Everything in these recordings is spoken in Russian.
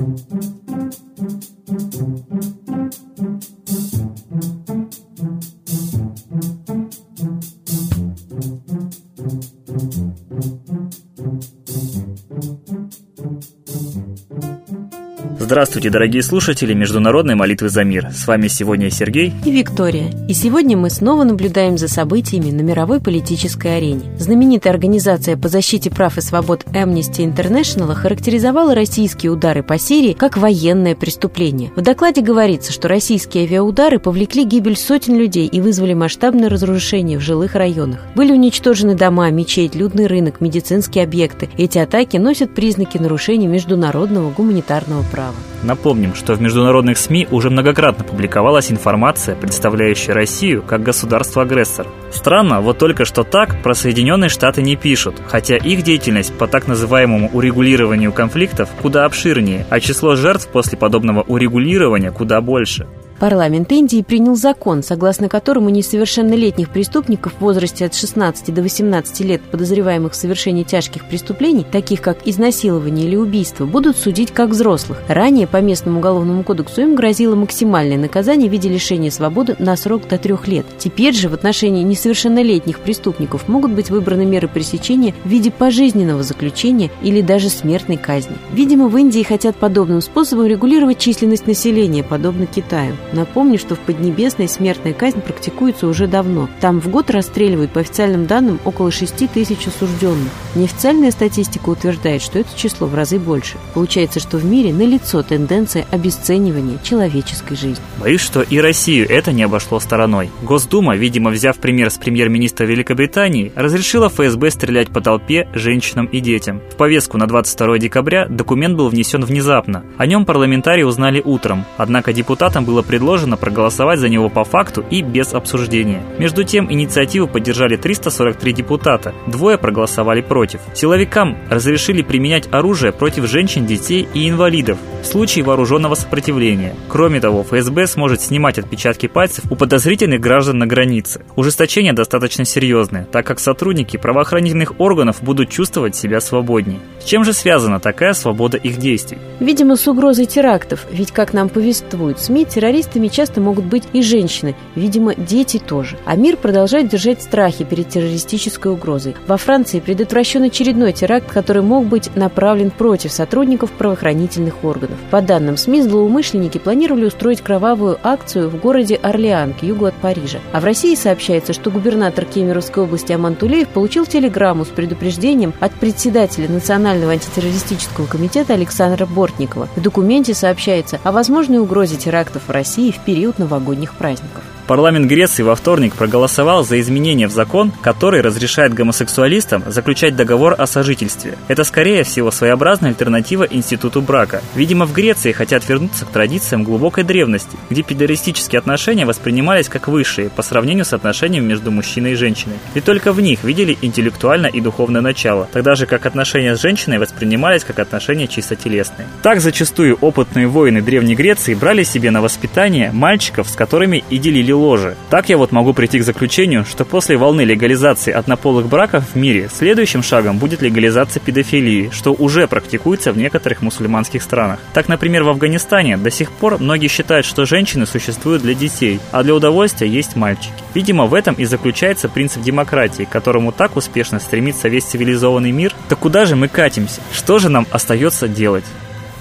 thank you Здравствуйте, дорогие слушатели Международной молитвы за мир. С вами сегодня Сергей и Виктория. И сегодня мы снова наблюдаем за событиями на мировой политической арене. Знаменитая организация по защите прав и свобод Amnesty International характеризовала российские удары по Сирии как военное преступление. В докладе говорится, что российские авиаудары повлекли гибель сотен людей и вызвали масштабное разрушение в жилых районах. Были уничтожены дома, мечеть, людный рынок, медицинские объекты. Эти атаки носят признаки нарушения международного гуманитарного права. Напомним, что в международных СМИ уже многократно публиковалась информация, представляющая Россию как государство-агрессор. Странно, вот только что так про Соединенные Штаты не пишут, хотя их деятельность по так называемому урегулированию конфликтов куда обширнее, а число жертв после подобного урегулирования куда больше. Парламент Индии принял закон, согласно которому несовершеннолетних преступников в возрасте от 16 до 18 лет, подозреваемых в совершении тяжких преступлений, таких как изнасилование или убийство, будут судить как взрослых. Ранее по местному уголовному кодексу им грозило максимальное наказание в виде лишения свободы на срок до трех лет. Теперь же в отношении несовершеннолетних преступников могут быть выбраны меры пресечения в виде пожизненного заключения или даже смертной казни. Видимо, в Индии хотят подобным способом регулировать численность населения, подобно Китаю. Напомню, что в Поднебесной смертная казнь практикуется уже давно. Там в год расстреливают, по официальным данным, около 6 тысяч осужденных. Неофициальная статистика утверждает, что это число в разы больше. Получается, что в мире налицо тенденция обесценивания человеческой жизни. Боюсь, что и Россию это не обошло стороной. Госдума, видимо, взяв пример с премьер-министра Великобритании, разрешила ФСБ стрелять по толпе, женщинам и детям. В повестку на 22 декабря документ был внесен внезапно. О нем парламентарии узнали утром, однако депутатам было предложено предложено проголосовать за него по факту и без обсуждения. Между тем, инициативу поддержали 343 депутата, двое проголосовали против. Силовикам разрешили применять оружие против женщин, детей и инвалидов в случае вооруженного сопротивления. Кроме того, ФСБ сможет снимать отпечатки пальцев у подозрительных граждан на границе. Ужесточение достаточно серьезное, так как сотрудники правоохранительных органов будут чувствовать себя свободнее. С чем же связана такая свобода их действий? Видимо, с угрозой терактов, ведь, как нам повествуют СМИ, террористы террористами часто могут быть и женщины, видимо, дети тоже. А мир продолжает держать страхи перед террористической угрозой. Во Франции предотвращен очередной теракт, который мог быть направлен против сотрудников правоохранительных органов. По данным СМИ, злоумышленники планировали устроить кровавую акцию в городе Орлеан, к югу от Парижа. А в России сообщается, что губернатор Кемеровской области Аман Тулеев получил телеграмму с предупреждением от председателя Национального антитеррористического комитета Александра Бортникова. В документе сообщается о возможной угрозе терактов в России России в период новогодних праздников. Парламент Греции во вторник проголосовал за изменение в закон, который разрешает гомосексуалистам заключать договор о сожительстве. Это, скорее всего, своеобразная альтернатива институту брака. Видимо, в Греции хотят вернуться к традициям глубокой древности, где педористические отношения воспринимались как высшие по сравнению с отношениями между мужчиной и женщиной. И только в них видели интеллектуальное и духовное начало, тогда же как отношения с женщиной воспринимались как отношения чисто телесные. Так зачастую опытные воины Древней Греции брали себе на воспитание мальчиков, с которыми и делили ложе. Так я вот могу прийти к заключению, что после волны легализации однополых браков в мире следующим шагом будет легализация педофилии, что уже практикуется в некоторых мусульманских странах. Так, например, в Афганистане до сих пор многие считают, что женщины существуют для детей, а для удовольствия есть мальчики. Видимо, в этом и заключается принцип демократии, к которому так успешно стремится весь цивилизованный мир. Так куда же мы катимся? Что же нам остается делать?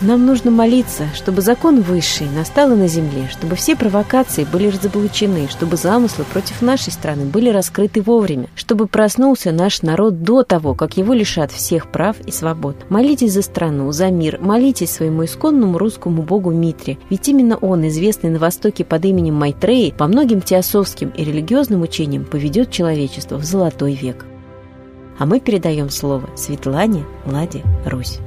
Нам нужно молиться, чтобы закон высший настал на земле, чтобы все провокации были разоблачены, чтобы замыслы против нашей страны были раскрыты вовремя, чтобы проснулся наш народ до того, как его лишат всех прав и свобод. Молитесь за страну, за мир, молитесь своему исконному русскому богу Митре, ведь именно он, известный на Востоке под именем Майтреи, по многим теософским и религиозным учениям поведет человечество в золотой век. А мы передаем слово Светлане Ладе Русь.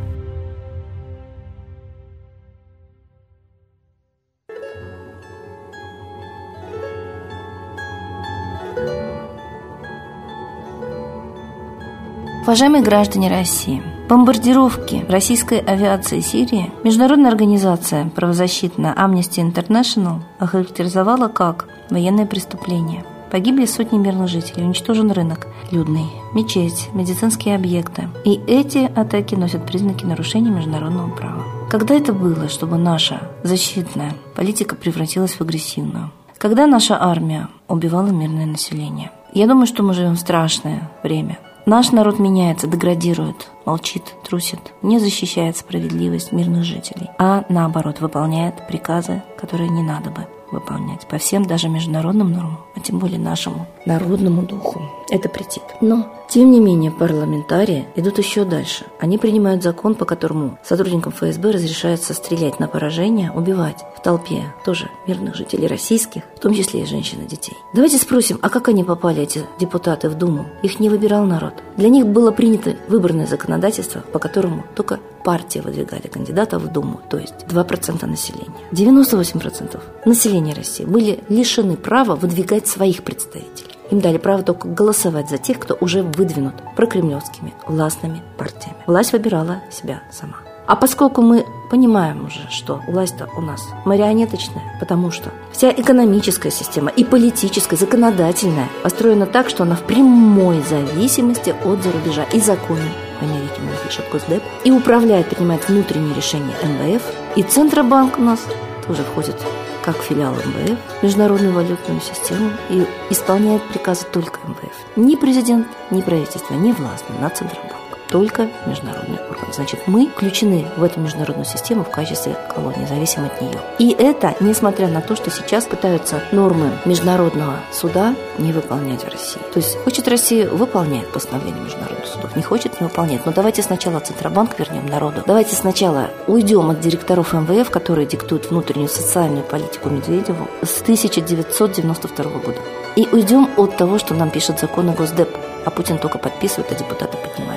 Уважаемые граждане России, бомбардировки российской авиации Сирии Международная организация правозащитная Amnesty International охарактеризовала как военное преступление. Погибли сотни мирных жителей, уничтожен рынок, людный, мечеть, медицинские объекты. И эти атаки носят признаки нарушения международного права. Когда это было, чтобы наша защитная политика превратилась в агрессивную? Когда наша армия убивала мирное население? Я думаю, что мы живем в страшное время. Наш народ меняется, деградирует, молчит, трусит, не защищает справедливость мирных жителей, а наоборот выполняет приказы, которые не надо бы выполнять по всем даже международным нормам, а тем более нашему народному духу. Это претит. Но, тем не менее, парламентарии идут еще дальше. Они принимают закон, по которому сотрудникам ФСБ разрешается стрелять на поражение, убивать в толпе тоже мирных жителей российских, в том числе и женщин и детей. Давайте спросим, а как они попали, эти депутаты, в Думу? Их не выбирал народ. Для них было принято выборное законодательство, по которому только партии выдвигали кандидатов в Думу, то есть 2% населения. 98% населения России были лишены права выдвигать своих представителей. Им дали право только голосовать за тех, кто уже выдвинут прокремлевскими властными партиями. Власть выбирала себя сама. А поскольку мы понимаем уже, что власть-то у нас марионеточная, потому что вся экономическая система и политическая, законодательная построена так, что она в прямой зависимости от зарубежа и законы в Америке нам пишет Госдеп, и управляет, принимает внутренние решения МВФ, и Центробанк у нас тоже входит как филиал МВФ, Международную валютную систему, и исполняет приказы только МВФ. Ни президент, ни правительство не властны над Центробанком только международный орган. Значит, мы включены в эту международную систему в качестве колонии, зависим от нее. И это несмотря на то, что сейчас пытаются нормы международного суда не выполнять в России. То есть хочет Россия выполняет постановление международных судов, не хочет не выполняет. Но давайте сначала Центробанк вернем народу. Давайте сначала уйдем от директоров МВФ, которые диктуют внутреннюю социальную политику Медведеву с 1992 года. И уйдем от того, что нам пишет законы Госдеп, а Путин только подписывает, а депутаты поднимают.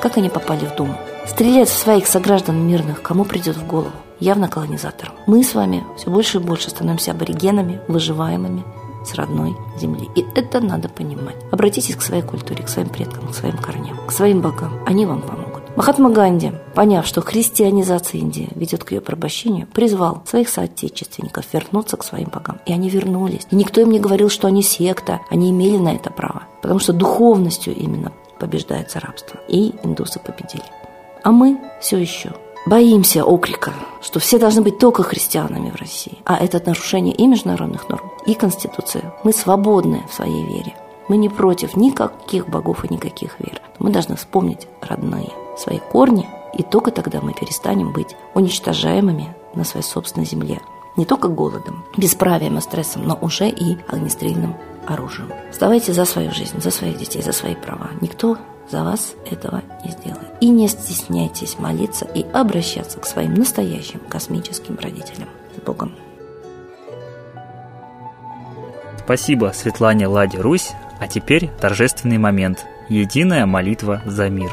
Как они попали в Думу? Стрелять в своих сограждан мирных кому придет в голову? Явно колонизаторам. Мы с вами все больше и больше становимся аборигенами, выживаемыми с родной земли. И это надо понимать. Обратитесь к своей культуре, к своим предкам, к своим корням, к своим богам. Они вам помогут. Махатма Ганди, поняв, что христианизация Индии ведет к ее порабощению, призвал своих соотечественников вернуться к своим богам. И они вернулись. И никто им не говорил, что они секта. Они имели на это право. Потому что духовностью именно побеждается рабство. И индусы победили. А мы все еще боимся окрика, что все должны быть только христианами в России. А это нарушение и международных норм, и Конституции. Мы свободны в своей вере. Мы не против никаких богов и никаких вер. Мы должны вспомнить родные свои корни, и только тогда мы перестанем быть уничтожаемыми на своей собственной земле. Не только голодом, бесправием и стрессом, но уже и огнестрельным оружием. Вставайте за свою жизнь, за своих детей, за свои права. Никто за вас этого не сделает. И не стесняйтесь молиться и обращаться к своим настоящим космическим родителям. С Богом! Спасибо Светлане Ладе Русь, а теперь торжественный момент. Единая молитва за мир.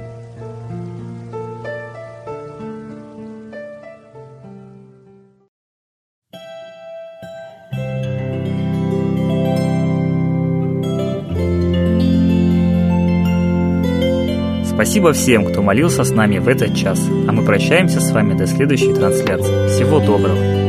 Спасибо всем, кто молился с нами в этот час. А мы прощаемся с вами до следующей трансляции. Всего доброго.